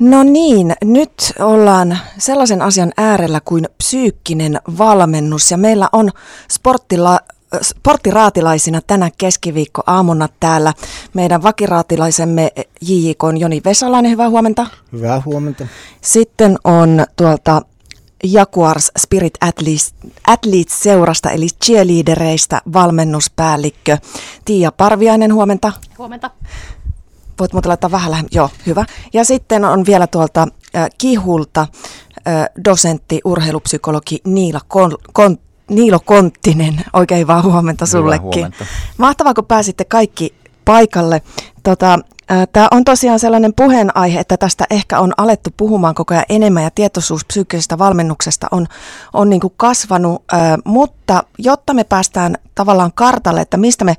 No niin, nyt ollaan sellaisen asian äärellä kuin psyykkinen valmennus ja meillä on sporttila, sporttiraatilaisina tänä keskiviikko aamuna täällä meidän vakiraatilaisemme JJK Joni Vesalainen, hyvää huomenta. Hyvää huomenta. Sitten on tuolta Jaguars Spirit Athletes, Athletes seurasta eli cheerleadereistä valmennuspäällikkö Tiia Parviainen, huomenta. Huomenta. Voit muuten laittaa vähän lähemmin. Joo, hyvä. Ja sitten on vielä tuolta äh, Kihulta äh, dosentti, urheilupsykologi Niila, Kon, Kon, Niilo Konttinen. Oikein hyvää huomenta sullekin. huomenta. Mahtavaa, kun pääsitte kaikki paikalle. Tota, Tämä on tosiaan sellainen puheenaihe, että tästä ehkä on alettu puhumaan koko ajan enemmän ja tietoisuus psyykkisestä valmennuksesta on, on niin kuin kasvanut, ää, mutta jotta me päästään tavallaan kartalle, että mistä me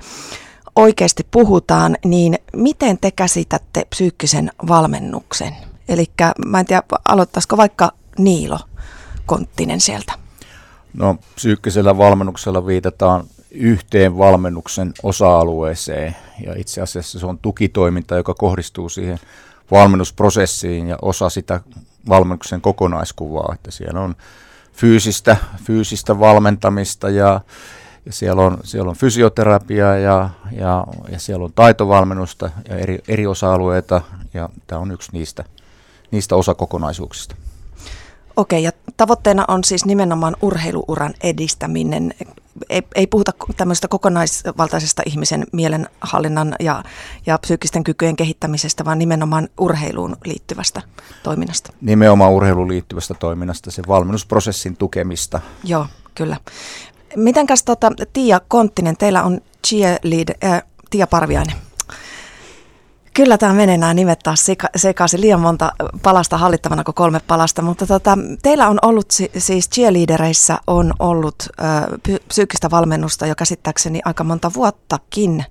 oikeasti puhutaan, niin miten te käsitätte psyykkisen valmennuksen? Eli mä en tiedä, aloittaisiko vaikka Niilo Konttinen sieltä? No psyykkisellä valmennuksella viitataan yhteen valmennuksen osa-alueeseen ja itse asiassa se on tukitoiminta, joka kohdistuu siihen valmennusprosessiin ja osa sitä valmennuksen kokonaiskuvaa, että siellä on fyysistä, fyysistä valmentamista ja, ja siellä, on, siellä on fysioterapiaa ja, ja, ja siellä on taitovalmennusta ja eri, eri osa-alueita ja tämä on yksi niistä, niistä osakokonaisuuksista. Okei, ja tavoitteena on siis nimenomaan urheiluuran edistäminen. Ei, ei puhuta tämmöisestä kokonaisvaltaisesta ihmisen mielenhallinnan ja, ja psyykkisten kykyjen kehittämisestä, vaan nimenomaan urheiluun liittyvästä toiminnasta. Nimenomaan urheiluun liittyvästä toiminnasta, se valmennusprosessin tukemista. Joo, kyllä. Mitenkäs tota, Tiia Konttinen, teillä on cheerlead, äh, Tiia Parviainen. Kyllä tämä menee nämä nimet taas seka- sekaisin. Liian monta palasta hallittavana kuin kolme palasta, mutta tota, teillä on ollut si- siis cheerleadereissä on ollut ö, py- psyykkistä valmennusta jo käsittääkseni aika monta vuottakin.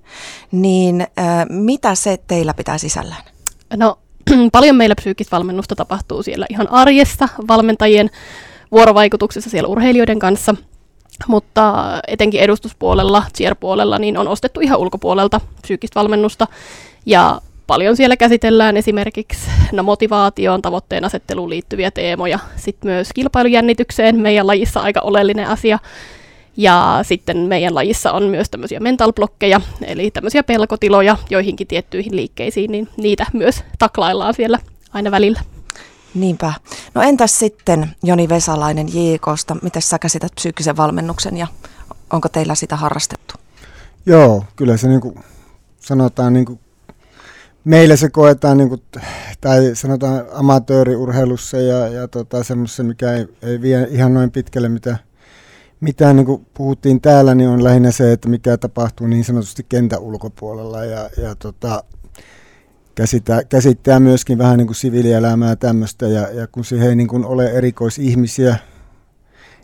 Niin ö, mitä se teillä pitää sisällään? No paljon meillä psyykkistä valmennusta tapahtuu siellä ihan arjessa valmentajien vuorovaikutuksessa siellä urheilijoiden kanssa, mutta etenkin edustuspuolella, cheer-puolella, niin on ostettu ihan ulkopuolelta psyykkistä valmennusta. Ja paljon siellä käsitellään esimerkiksi no, motivaatioon, tavoitteen asetteluun liittyviä teemoja, sitten myös kilpailujännitykseen, meidän lajissa aika oleellinen asia. Ja sitten meidän lajissa on myös tämmöisiä mental blokkeja, eli tämmöisiä pelkotiloja joihinkin tiettyihin liikkeisiin, niin niitä myös taklaillaan siellä aina välillä. Niinpä. No entäs sitten Joni Vesalainen JKsta, miten sä käsität psyykkisen valmennuksen ja onko teillä sitä harrastettu? Joo, kyllä se niin kuin sanotaan niin kuin meillä se koetaan, niin kuin, tai sanotaan amatööriurheilussa ja, ja tota, semmoisessa, mikä ei, ei vie ihan noin pitkälle, mitä, mitä niin kuin puhuttiin täällä, niin on lähinnä se, että mikä tapahtuu niin sanotusti kentän ulkopuolella ja, ja tota, käsittää, käsittää myöskin vähän niin kuin siviilielämää ja tämmöistä, ja, ja kun siihen ei niin kuin ole erikoisihmisiä,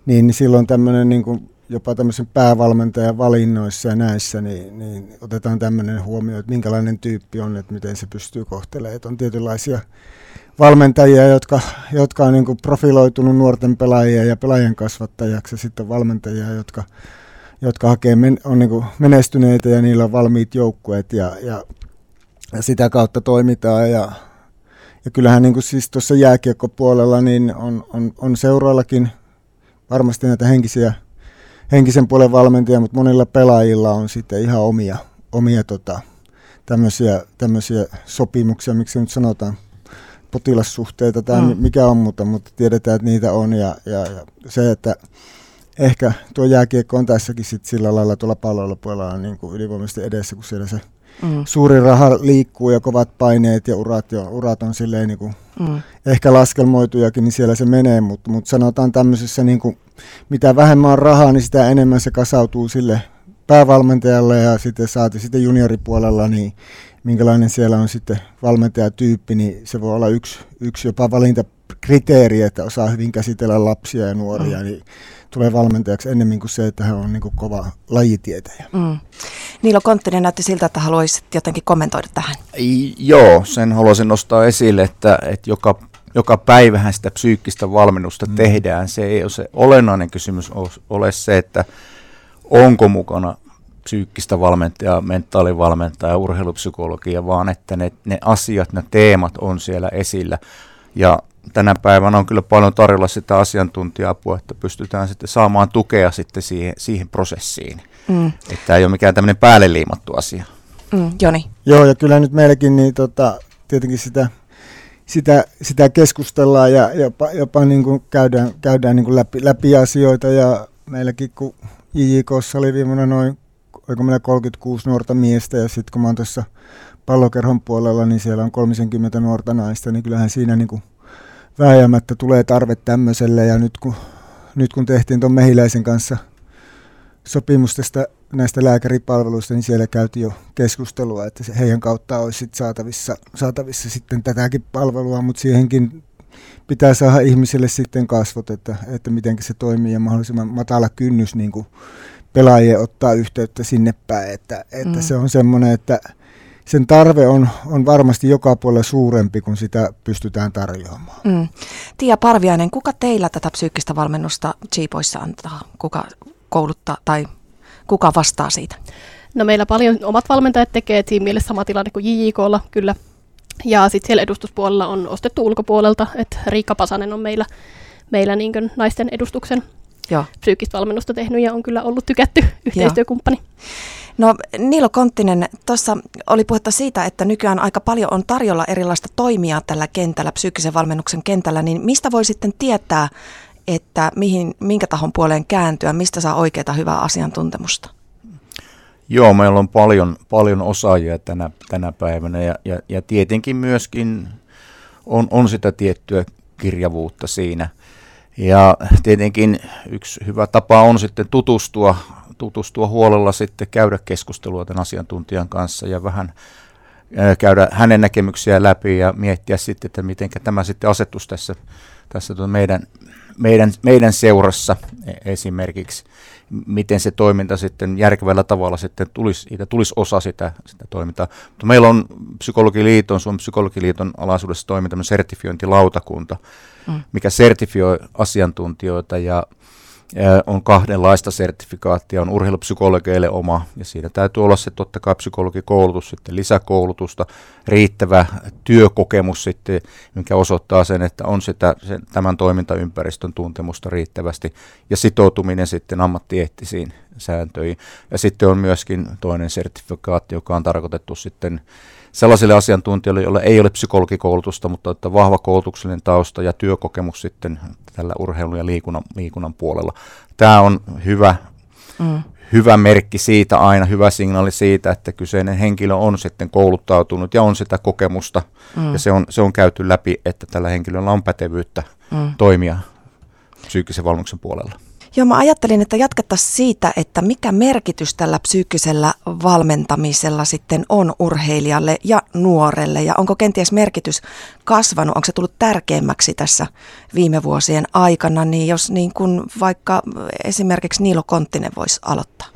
niin, silloin tämmöinen niin kuin jopa tämmöisen päävalmentajan valinnoissa ja näissä, niin, niin otetaan tämmöinen huomio, että minkälainen tyyppi on, että miten se pystyy kohtelemaan. Että on tietynlaisia valmentajia, jotka, jotka on niin kuin profiloitunut nuorten pelaajia ja pelaajien kasvattajaksi, ja sitten valmentajia, jotka, jotka hakee, men, on niin kuin menestyneitä ja niillä on valmiit joukkueet ja, ja, ja sitä kautta toimitaan. Ja, ja kyllähän niin kuin siis tuossa jääkiekkopuolella niin on, on, on seuroillakin varmasti näitä henkisiä henkisen puolen valmentaja, mutta monilla pelaajilla on sitten ihan omia, omia tota, tämmöisiä, tämmöisiä sopimuksia, miksi nyt sanotaan, potilassuhteita tai mm. mikä on, mutta, mutta tiedetään, että niitä on ja, ja, ja se, että ehkä tuo jääkiekko on tässäkin sit sillä lailla tuolla palloilla puolella niin kuin ylivoimaisesti edessä, kun siellä se mm. suuri raha liikkuu ja kovat paineet ja urat, ja urat on silleen niin kuin mm. ehkä laskelmoitujakin, niin siellä se menee, mutta, mutta sanotaan tämmöisessä niin kuin mitä vähemmän on rahaa, niin sitä enemmän se kasautuu sille päävalmentajalle ja sitten saati sitten junioripuolella, niin minkälainen siellä on sitten valmentajatyyppi, niin se voi olla yksi, yksi jopa valintakriteeri, että osaa hyvin käsitellä lapsia ja nuoria, mm. niin tulee valmentajaksi ennemmin kuin se, että hän on niin kuin kova lajitietäjä. Mm. Niilo Konttinen näytti siltä, että haluaisit jotenkin kommentoida tähän. I, joo, sen haluaisin nostaa esille, että, että joka joka päivähän sitä psyykkistä valmennusta mm. tehdään. Se ei ole se olennainen kysymys ole se, että onko mukana psyykkistä valmentajaa, mentaalivalmentajaa, urheilupsykologia, vaan että ne, ne asiat, ne teemat on siellä esillä. Ja tänä päivänä on kyllä paljon tarjolla sitä asiantuntija-apua, että pystytään sitten saamaan tukea sitten siihen, siihen prosessiin. Mm. Että ei ole mikään tämmöinen päälle liimattu asia. Mm, Joni. Joo, ja kyllä nyt meilläkin niin tota, tietenkin sitä, sitä, sitä keskustellaan ja jopa, jopa niin kuin käydään, käydään niin kuin läpi, läpi asioita. Ja meilläkin, kun JJKssa oli viimeinen noin, oliko meillä 36 nuorta miestä, ja sitten kun mä oon tuossa pallokerhon puolella, niin siellä on 30 nuorta naista, niin kyllähän siinä niin kuin vääjäämättä tulee tarve tämmöiselle. Ja nyt kun, nyt kun tehtiin tuon Mehiläisen kanssa sopimus tästä näistä lääkäripalveluista, niin siellä käytiin jo keskustelua, että heidän kautta olisi sit saatavissa, saatavissa sitten tätäkin palvelua, mutta siihenkin pitää saada ihmisille sitten kasvot, että, että miten se toimii ja mahdollisimman matala kynnys niin kuin pelaajien ottaa yhteyttä sinne päin, että, että mm. se on semmoinen, että sen tarve on, on varmasti joka puolella suurempi, kun sitä pystytään tarjoamaan. Mm. Tiia Parviainen, kuka teillä tätä psyykkistä valmennusta Jeepoissa antaa? Kuka kouluttaa tai kuka vastaa siitä? No meillä paljon omat valmentajat tekee siinä mielessä sama tilanne kuin JJKlla kyllä. Ja sitten siellä edustuspuolella on ostettu ulkopuolelta, että Riikka Pasanen on meillä, meillä niin naisten edustuksen Joo. psyykkistä valmennusta tehnyt ja on kyllä ollut tykätty yhteistyökumppani. Joo. No Niilo Konttinen, tuossa oli puhetta siitä, että nykyään aika paljon on tarjolla erilaista toimia tällä kentällä, psyykkisen valmennuksen kentällä, niin mistä voi sitten tietää, että mihin, minkä tahon puoleen kääntyä, mistä saa oikeaa hyvää asiantuntemusta? Joo, meillä on paljon, paljon osaajia tänä, tänä päivänä ja, ja, ja tietenkin myöskin on, on sitä tiettyä kirjavuutta siinä. Ja tietenkin yksi hyvä tapa on sitten tutustua, tutustua huolella sitten käydä keskustelua tämän asiantuntijan kanssa ja vähän käydä hänen näkemyksiä läpi ja miettiä sitten, että miten tämä sitten asetus tässä, tässä tuota meidän, meidän, meidän seurassa e, esimerkiksi, miten se toiminta sitten järkevällä tavalla sitten tulisi, tulisi osa sitä, sitä toimintaa. Mutta meillä on Psykologiliiton, Suomen Psykologiliiton alaisuudessa toiminta sertifiointilautakunta, mm. mikä sertifioi asiantuntijoita ja on kahdenlaista sertifikaattia, on urheilupsykologeille oma, ja siinä täytyy olla se totta kai psykologikoulutus, sitten lisäkoulutusta, riittävä työkokemus sitten, mikä osoittaa sen, että on sitä sen, tämän toimintaympäristön tuntemusta riittävästi, ja sitoutuminen sitten ammattieettisiin sääntöihin. Ja sitten on myöskin toinen sertifikaatti, joka on tarkoitettu sitten sellaisille asiantuntijoille, joilla ei ole psykologikoulutusta, mutta että vahva koulutuksellinen tausta ja työkokemus sitten tällä urheilun ja liikunnan, liikunnan puolella. Tämä on hyvä, mm. hyvä merkki siitä aina, hyvä signaali siitä, että kyseinen henkilö on sitten kouluttautunut ja on sitä kokemusta mm. ja se on, se on käyty läpi, että tällä henkilöllä on pätevyyttä mm. toimia psyykkisen valmennuksen puolella. Joo, mä ajattelin, että jatkettaisiin siitä, että mikä merkitys tällä psyykkisellä valmentamisella sitten on urheilijalle ja nuorelle, ja onko kenties merkitys kasvanut, onko se tullut tärkeämmäksi tässä viime vuosien aikana, niin jos niin kuin vaikka esimerkiksi Niilo Konttinen voisi aloittaa.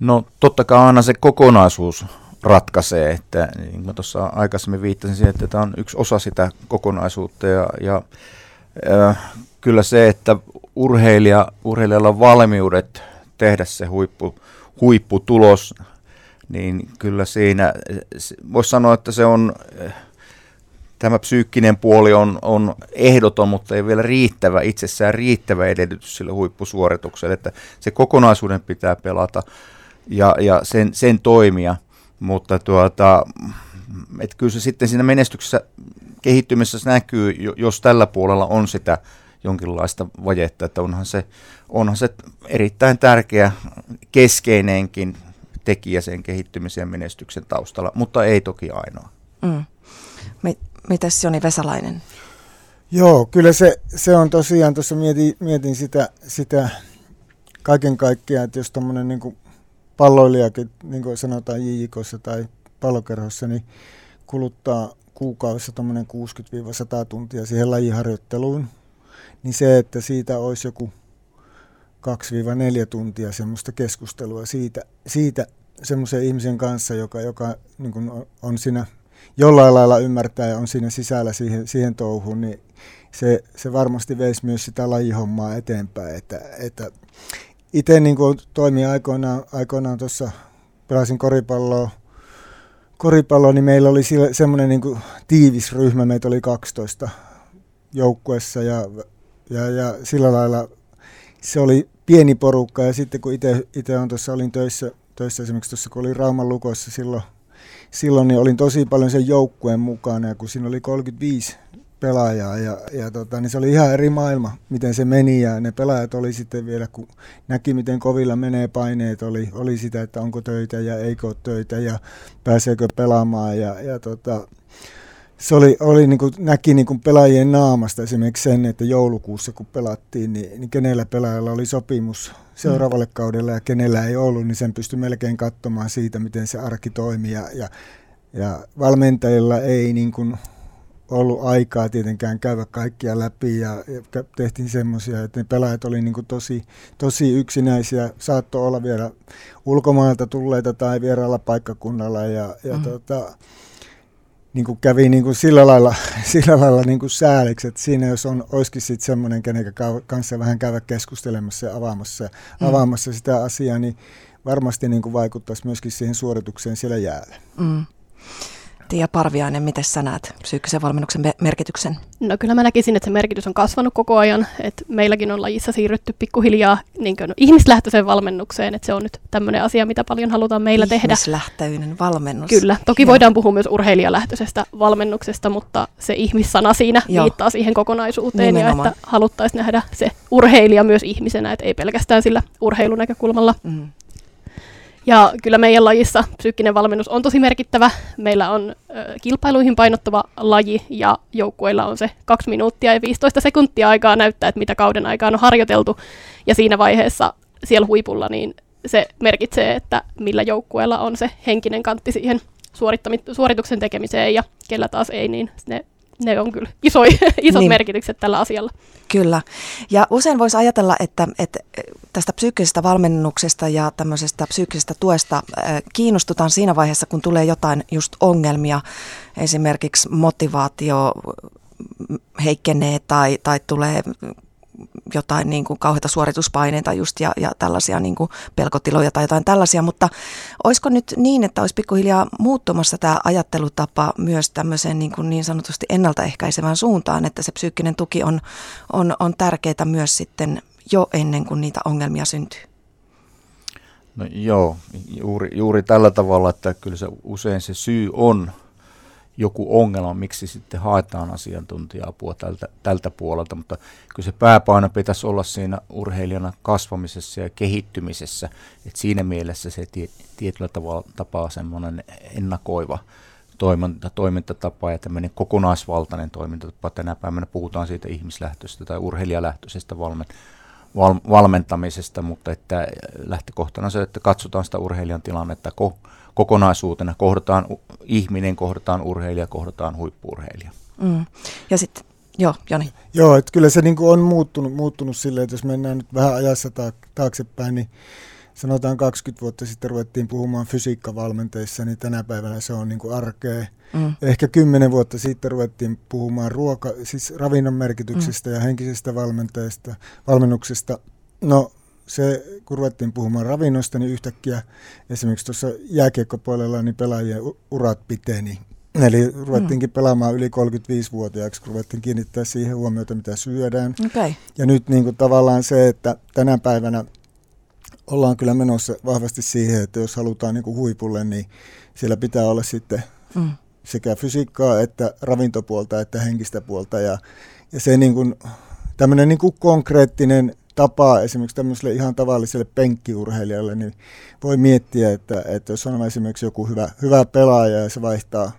No totta kai aina se kokonaisuus ratkaisee, että niin kuin tuossa aikaisemmin viittasin siihen, että tämä on yksi osa sitä kokonaisuutta ja, ja äh, kyllä se, että urheilija, urheilijalla on valmiudet tehdä se huippu, huipputulos, niin kyllä siinä voisi sanoa, että se on, tämä psyykkinen puoli on, on ehdoton, mutta ei vielä riittävä, itsessään riittävä edellytys sille huippusuoritukselle, että se kokonaisuuden pitää pelata ja, ja sen, sen toimia, mutta tuota, että kyllä se sitten siinä menestyksessä kehittymisessä näkyy, jos tällä puolella on sitä jonkinlaista vajetta, että onhan se, onhan se erittäin tärkeä keskeinenkin tekijä sen kehittymisen ja menestyksen taustalla, mutta ei toki ainoa. Mm. Mitäs Joni Vesalainen? Joo, kyllä se, se on tosiaan, tuossa mietin, mietin sitä, sitä kaiken kaikkiaan, että jos tuommoinen niin palloilijakin, niin kuin sanotaan JJKssa tai pallokerhossa, niin kuluttaa kuukaudessa tuommoinen 60-100 tuntia siihen lajiharjoitteluun, niin se, että siitä olisi joku 2-4 tuntia semmoista keskustelua siitä, siitä semmoisen ihmisen kanssa, joka, joka niin kuin on siinä jollain lailla ymmärtää ja on siinä sisällä siihen, siihen touhuun, niin se, se varmasti veisi myös sitä lajihommaa eteenpäin. Että, että itse niin kuin toimin aikoinaan, aikoinaan tuossa, pelasin koripalloa koripallo, niin meillä oli semmoinen niin tiivis ryhmä, meitä oli 12 joukkuessa ja, ja, ja sillä lailla se oli pieni porukka ja sitten kun itse on tuossa olin töissä, töissä esimerkiksi tuossa kun olin Rauman lukossa silloin, silloin niin olin tosi paljon sen joukkueen mukana ja kun siinä oli 35 pelaajaa ja, ja tota, niin se oli ihan eri maailma, miten se meni ja ne pelaajat oli sitten vielä, kun näki miten kovilla menee paineet, oli, oli sitä, että onko töitä ja eikö ole töitä ja pääseekö pelaamaan ja, ja tota, se oli, oli niin kuin, näki niin kuin pelaajien naamasta esimerkiksi sen, että joulukuussa kun pelattiin, niin, niin kenellä pelaajalla oli sopimus seuraavalle mm. kaudelle ja kenellä ei ollut, niin sen pystyi melkein katsomaan siitä, miten se arki toimii ja, ja, ja valmentajilla ei niin kuin, ollut aikaa tietenkään käydä kaikkia läpi ja, ja tehtiin semmoisia, että ne pelaajat oli niin tosi, tosi yksinäisiä, saattoi olla vielä ulkomailta tulleita tai vieraalla paikkakunnalla ja, ja mm. tota, niin kuin kävi niin kuin sillä lailla, sillä lailla niin kuin sääliksi, että siinä jos on, olisikin sitten semmoinen, kenen kanssa vähän käydä keskustelemassa ja avaamassa, mm. avaamassa sitä asiaa, niin varmasti niin kuin vaikuttaisi myöskin siihen suoritukseen siellä jäällä. Mm. Tiia Parviainen, miten sä näet psyykkisen valmennuksen merkityksen? No kyllä mä näkisin, että se merkitys on kasvanut koko ajan. Että meilläkin on lajissa siirrytty pikkuhiljaa niin kuin ihmislähtöiseen valmennukseen. Että se on nyt tämmöinen asia, mitä paljon halutaan meillä tehdä. Ihmislähtöinen valmennus. Kyllä. Toki Joo. voidaan puhua myös urheilijalähtöisestä valmennuksesta, mutta se ihmissana siinä Joo. viittaa siihen kokonaisuuteen. Nimenomaan. Ja että haluttaisiin nähdä se urheilija myös ihmisenä, että ei pelkästään sillä urheilunäkökulmalla. Mm. Ja kyllä meidän lajissa psyykkinen valmennus on tosi merkittävä. Meillä on ö, kilpailuihin painottuva laji ja joukkueilla on se 2 minuuttia ja 15 sekuntia aikaa näyttää, että mitä kauden aikaan on harjoiteltu. Ja siinä vaiheessa siellä huipulla niin se merkitsee, että millä joukkueella on se henkinen kantti siihen suorituksen tekemiseen ja kellä taas ei, niin ne ne on kyllä iso, isot niin. merkitykset tällä asialla. Kyllä. Ja usein voisi ajatella, että, että tästä psyykkisestä valmennuksesta ja tämmöisestä psyykkisestä tuesta kiinnostutaan siinä vaiheessa, kun tulee jotain just ongelmia, esimerkiksi motivaatio heikkenee tai, tai tulee jotain niin kuin kauheita suorituspaineita just ja, ja tällaisia niin kuin pelkotiloja tai jotain tällaisia, mutta olisiko nyt niin, että olisi pikkuhiljaa muuttumassa tämä ajattelutapa myös tämmöiseen niin, kuin niin sanotusti ennaltaehkäisevään suuntaan, että se psyykkinen tuki on, on, on tärkeää myös sitten jo ennen kuin niitä ongelmia syntyy? No joo, juuri, juuri tällä tavalla, että kyllä se usein se syy on joku ongelma, miksi sitten haetaan asiantuntija-apua tältä, tältä puolelta, mutta kyllä se pääpaino pitäisi olla siinä urheilijana kasvamisessa ja kehittymisessä, että siinä mielessä se tie, tietyllä tavalla tapaa semmoinen ennakoiva toiminta, toimintatapa ja tämmöinen kokonaisvaltainen toimintatapa. Tänä päivänä puhutaan siitä ihmislähtöisestä tai urheilijalähtöisestä valmen, val, valmentamisesta, mutta että lähtökohtana se, että katsotaan sitä urheilijan tilannetta ko, kokonaisuutena. Kohdataan ihminen, kohdataan urheilija, kohdataan huippuurheilija. Mm. Ja sitten, joo, Joni. Joo, että kyllä se niinku on muuttunut, muuttunut silleen, että jos mennään nyt vähän ajassa taaksepäin, niin sanotaan 20 vuotta sitten ruvettiin puhumaan fysiikkavalmenteissa, niin tänä päivänä se on niin kuin arkea. Mm. Ehkä kymmenen vuotta sitten ruvettiin puhumaan ruoka, siis ravinnon merkityksestä mm. ja henkisestä valmenteista, valmennuksesta. No se, kun ruvettiin puhumaan ravinnosta, niin yhtäkkiä esimerkiksi tuossa jääkiekkopuolella niin pelaajien urat piteni. Eli ruvettiinkin mm. pelaamaan yli 35-vuotiaaksi, kun ruvettiin kiinnittää siihen huomiota, mitä syödään. Okay. Ja nyt niin kuin tavallaan se, että tänä päivänä ollaan kyllä menossa vahvasti siihen, että jos halutaan niin kuin huipulle, niin siellä pitää olla sitten mm. sekä fysiikkaa että ravintopuolta että henkistä puolta. Ja, ja se niin kuin, tämmöinen niin kuin konkreettinen tapa esimerkiksi tämmöiselle ihan tavalliselle penkkiurheilijalle, niin voi miettiä, että, että jos on esimerkiksi joku hyvä, hyvä pelaaja ja se vaihtaa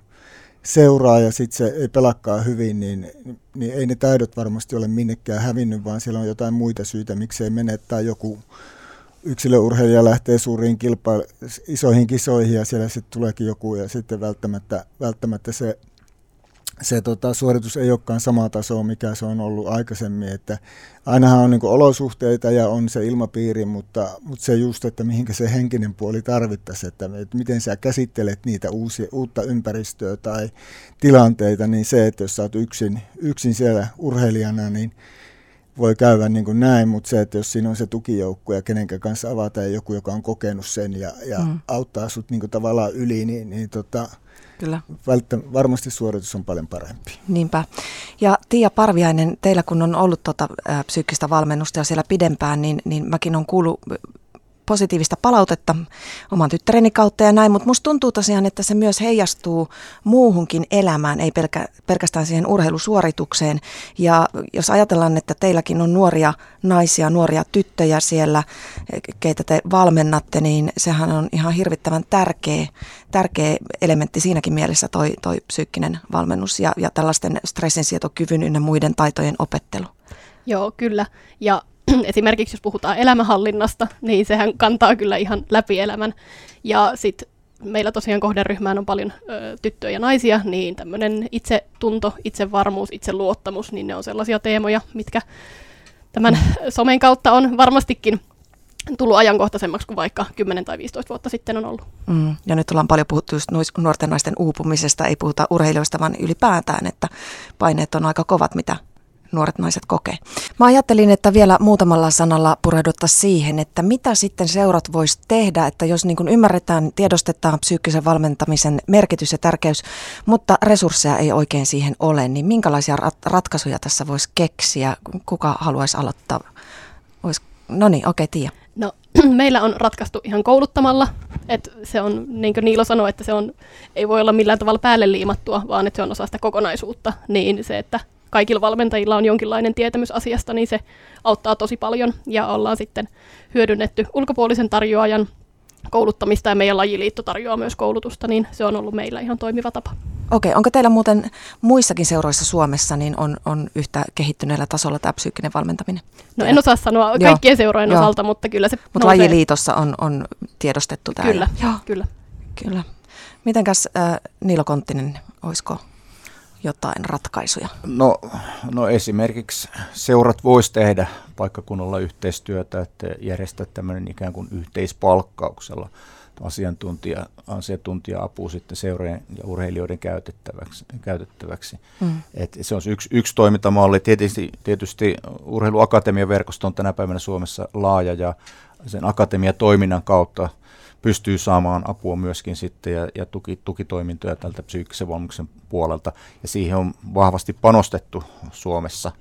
seuraa ja sitten se ei pelakkaa hyvin, niin, niin ei ne taidot varmasti ole minnekään hävinnyt, vaan siellä on jotain muita syitä, miksei mene, tai joku yksilöurheilija lähtee suuriin kilpailu, isoihin kisoihin ja siellä sitten tuleekin joku ja sitten välttämättä, välttämättä se se tota, suoritus ei olekaan sama taso, mikä se on ollut aikaisemmin. Että ainahan on niin kuin, olosuhteita ja on se ilmapiiri, mutta, mutta se just, että mihinkä se henkinen puoli tarvittaisi, että, että miten sä käsittelet niitä uusia, uutta ympäristöä tai tilanteita, niin se, että jos sä oot yksin, yksin siellä urheilijana, niin voi käydä niin kuin näin, mutta se, että jos siinä on se tukijoukko ja kenenkä kanssa avataan joku, joka on kokenut sen ja, ja mm. auttaa sut niin kuin tavallaan yli, niin, niin tota, Kyllä. Välttä, varmasti suoritus on paljon parempi. Niinpä. Ja Tiia Parviainen, teillä kun on ollut tota, ä, psyykkistä valmennusta ja siellä pidempään, niin, niin mäkin on kuullut positiivista palautetta oman tyttäreni kautta ja näin, mutta musta tuntuu tosiaan, että se myös heijastuu muuhunkin elämään, ei pelkä, pelkästään siihen urheilusuoritukseen. Ja jos ajatellaan, että teilläkin on nuoria naisia, nuoria tyttöjä siellä, keitä te valmennatte, niin sehän on ihan hirvittävän tärkeä, tärkeä elementti siinäkin mielessä toi, toi psyykkinen valmennus ja, ja tällaisten stressinsietokyvyn ynnä muiden taitojen opettelu. Joo, kyllä. Ja esimerkiksi jos puhutaan elämänhallinnasta, niin sehän kantaa kyllä ihan läpi elämän. Ja sitten meillä tosiaan kohderyhmään on paljon ö, tyttöjä ja naisia, niin tämmöinen itsetunto, itsevarmuus, itseluottamus, niin ne on sellaisia teemoja, mitkä tämän mm. somen kautta on varmastikin tullut ajankohtaisemmaksi kuin vaikka 10 tai 15 vuotta sitten on ollut. Mm. Ja nyt ollaan paljon puhuttu just nuorten naisten uupumisesta, ei puhuta urheilijoista, vaan ylipäätään, että paineet on aika kovat, mitä nuoret naiset kokee. Mä ajattelin, että vielä muutamalla sanalla pureuduttaisiin siihen, että mitä sitten seurat vois tehdä, että jos niin kuin ymmärretään, tiedostetaan psyykkisen valmentamisen merkitys ja tärkeys, mutta resursseja ei oikein siihen ole, niin minkälaisia rat- ratkaisuja tässä voisi keksiä? Kuka haluaisi aloittaa? Ois... No niin, okei, okay, Tiia. No, meillä on ratkaistu ihan kouluttamalla, että se on, niin kuin Niilo sanoi, että se on, ei voi olla millään tavalla päälle liimattua, vaan että se on osa sitä kokonaisuutta, niin se, että kaikilla valmentajilla on jonkinlainen tietämys asiasta, niin se auttaa tosi paljon. Ja ollaan sitten hyödynnetty ulkopuolisen tarjoajan kouluttamista ja meidän lajiliitto tarjoaa myös koulutusta, niin se on ollut meillä ihan toimiva tapa. Okei, onko teillä muuten muissakin seuroissa Suomessa niin on, on yhtä kehittyneellä tasolla tämä psyykkinen valmentaminen? No en osaa sanoa kaikkien Joo. seurojen Joo. osalta, mutta kyllä se Mutta lajiliitossa on, on tiedostettu tämä. Kyllä, Joo. kyllä. Kyllä. Mitenkäs äh, Niilo Konttinen, olisiko jotain ratkaisuja? No, no esimerkiksi seurat voisi tehdä paikkakunnalla yhteistyötä, että järjestää tämmöinen ikään kuin yhteispalkkauksella asiantuntija, asiantuntija-apu sitten seurojen ja urheilijoiden käytettäväksi. käytettäväksi. Mm. Et se on yksi, yksi toimintamalli. Tietysti, tietysti urheiluakatemian verkosto on tänä päivänä Suomessa laaja ja sen akatemiatoiminnan kautta pystyy saamaan apua myöskin sitten ja, ja tuki, tukitoimintoja tältä psyykkisen valmuksen puolelta. Ja siihen on vahvasti panostettu Suomessa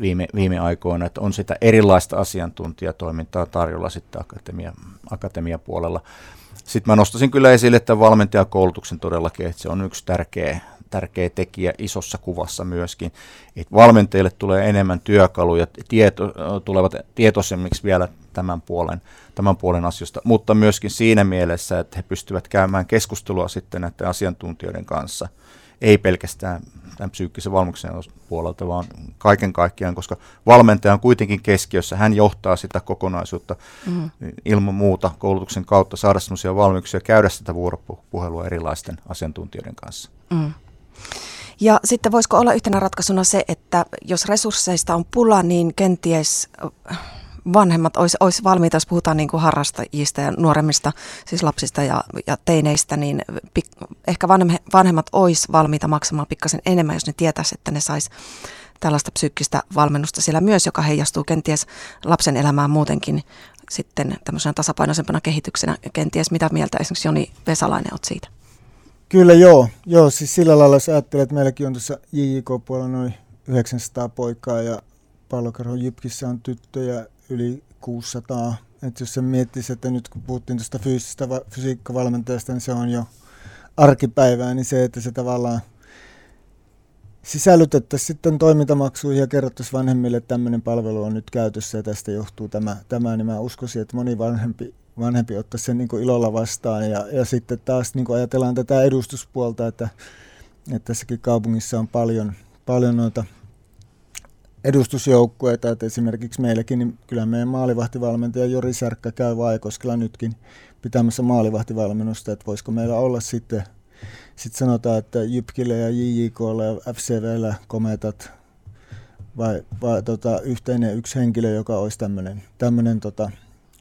viime, viime aikoina, että on sitä erilaista asiantuntijatoimintaa tarjolla sitten akatemia, akatemia puolella. Sitten mä nostaisin kyllä esille että valmentajakoulutuksen todellakin, että se on yksi tärkeä, tärkeä tekijä isossa kuvassa myöskin. Että valmentajille tulee enemmän työkaluja, tieto, tulevat tietoisemmiksi vielä tämän puolen, tämän puolen asioista, mutta myöskin siinä mielessä, että he pystyvät käymään keskustelua sitten näiden asiantuntijoiden kanssa, ei pelkästään tämän psyykkisen valmuksen puolelta, vaan kaiken kaikkiaan, koska valmentaja on kuitenkin keskiössä, hän johtaa sitä kokonaisuutta mm. ilman muuta koulutuksen kautta, saada sellaisia valmiuksia käydä sitä vuoropuhelua erilaisten asiantuntijoiden kanssa. Mm. Ja sitten voisiko olla yhtenä ratkaisuna se, että jos resursseista on pula, niin kenties vanhemmat olisi, olisi valmiita, jos puhutaan niin kuin harrastajista ja nuoremmista, siis lapsista ja, ja teineistä, niin pik, ehkä vanhemmat olisi valmiita maksamaan pikkasen enemmän, jos ne tietäisi, että ne sais tällaista psyykkistä valmennusta siellä myös, joka heijastuu kenties lapsen elämään muutenkin sitten tämmöisenä tasapainoisempana kehityksenä. Kenties mitä mieltä esimerkiksi Joni Vesalainen olet siitä? Kyllä joo. joo siis sillä lailla jos ajattelet, että meilläkin on tuossa JJK-puolella noin 900 poikaa ja pallokarhon Jypkissä on tyttöjä yli 600. Et jos se miettisi, että nyt kun puhuttiin tuosta fyysisestä va- fysiikkavalmentajasta, niin se on jo arkipäivää, niin se, että se tavallaan sisällytettäisiin sitten toimintamaksuihin ja kerrottaisiin vanhemmille, että tämmöinen palvelu on nyt käytössä ja tästä johtuu tämä, tämä niin mä uskoisin, että moni vanhempi, vanhempi ottaisi sen niin ilolla vastaan. Ja, ja sitten taas niin ajatellaan tätä edustuspuolta, että, että tässäkin kaupungissa on paljon, paljon noita edustusjoukkueita, että esimerkiksi meilläkin, niin kyllä meidän maalivahtivalmentaja Jori Särkkä käy Vaikoskella nytkin pitämässä maalivahtivalmennusta, että voisiko meillä olla sitten, sitten sanotaan, että Jypkille ja JJKlle ja FCVllä kometat vai, vai tota, yhteinen yksi henkilö, joka olisi tämmöinen, tämmöinen tota,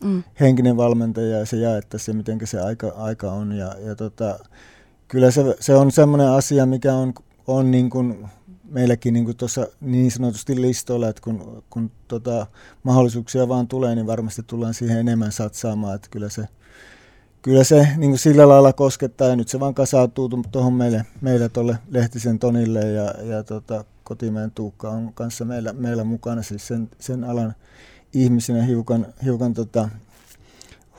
mm. henkinen valmentaja ja se jaettaisiin se, miten se aika, aika on. Ja, ja tota, kyllä se, se on semmoinen asia, mikä on, on niin kuin meilläkin niin tuossa niin sanotusti listoilla, että kun, kun tota, mahdollisuuksia vaan tulee, niin varmasti tullaan siihen enemmän satsaamaan, että kyllä se, kyllä se niin sillä lailla koskettaa. Ja nyt se vaan kasautuu tuohon meille, meille tuolle Lehtisen Tonille ja, ja tota, Kotimeen Tuukka on kanssa meillä, meillä mukana siis sen, sen alan ihmisenä hiukan, hiukan tota,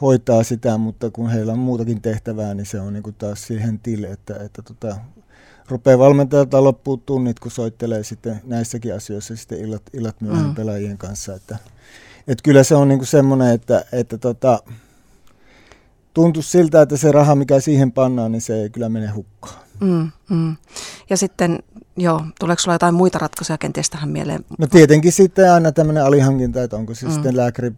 hoitaa sitä, mutta kun heillä on muutakin tehtävää, niin se on niin kuin taas siihen tille, että, että tota, rupeaa valmentajalta loppuu tunnit, kun soittelee sitten näissäkin asioissa sitten illat, illat myöhemmin mm. pelaajien kanssa. Että, että kyllä se on niin kuin semmoinen, että, että tota, tuntuu siltä, että se raha, mikä siihen pannaan, niin se ei kyllä mene hukkaan. Mm, mm. Ja sitten, joo, tuleeko sulla jotain muita ratkaisuja kenties tähän mieleen? No tietenkin sitten aina tämmöinen alihankinta, että onko se mm. sitten lääkäri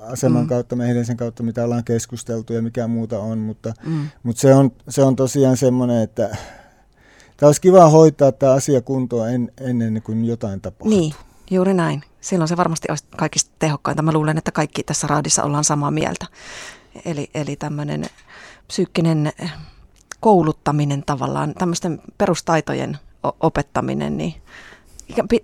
aseman mm. kautta, sen kautta, mitä ollaan keskusteltu ja mikä muuta on, mutta, mm. mutta se, on, se on tosiaan semmoinen, että tämä olisi kiva hoitaa tämä asia kuntoon en, ennen kuin jotain tapahtuu. Niin, juuri näin. Silloin se varmasti olisi kaikista tehokkainta. Mä luulen, että kaikki tässä raadissa ollaan samaa mieltä. Eli, eli tämmöinen psyykkinen kouluttaminen tavallaan, tämmöisten perustaitojen opettaminen, niin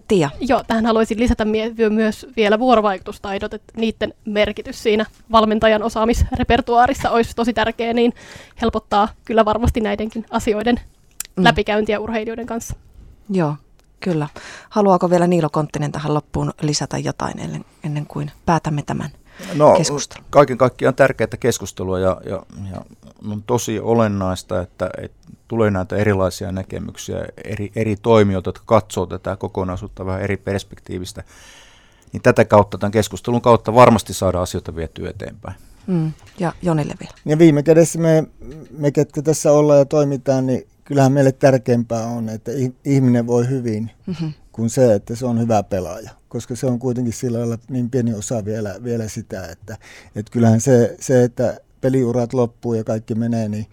Tiia. Joo, tähän haluaisin lisätä myös vielä vuorovaikutustaidot, että niiden merkitys siinä valmentajan osaamisrepertuaarissa olisi tosi tärkeä, niin helpottaa kyllä varmasti näidenkin asioiden mm. läpikäyntiä urheilijoiden kanssa. Joo, kyllä. Haluaako vielä Niilo Konttinen tähän loppuun lisätä jotain ennen, ennen kuin päätämme tämän no, keskustelun? Kaiken kaikkiaan tärkeää keskustelua ja, ja, ja on tosi olennaista, että, että tulee näitä erilaisia näkemyksiä, eri, eri toimijoita, jotka katsoo tätä kokonaisuutta vähän eri perspektiivistä, niin tätä kautta, tämän keskustelun kautta varmasti saadaan asioita vietyä eteenpäin. Mm, ja Jonille vielä. Ja viime kädessä me, me, ketkä tässä ollaan ja toimitaan, niin kyllähän meille tärkeämpää on, että ihminen voi hyvin, mm-hmm. kuin se, että se on hyvä pelaaja. Koska se on kuitenkin sillä lailla niin pieni osa vielä, vielä sitä, että, että kyllähän se, se, että peliurat loppuu ja kaikki menee, niin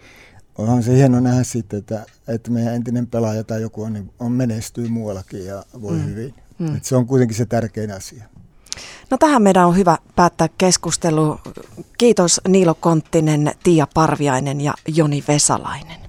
onhan se hieno nähdä sitten, että, että meidän entinen pelaaja tai joku on, niin on menestyy muuallakin ja voi mm. hyvin. Mm. Että se on kuitenkin se tärkein asia. No tähän meidän on hyvä päättää keskustelu. Kiitos Niilo Konttinen, Tiia Parviainen ja Joni Vesalainen.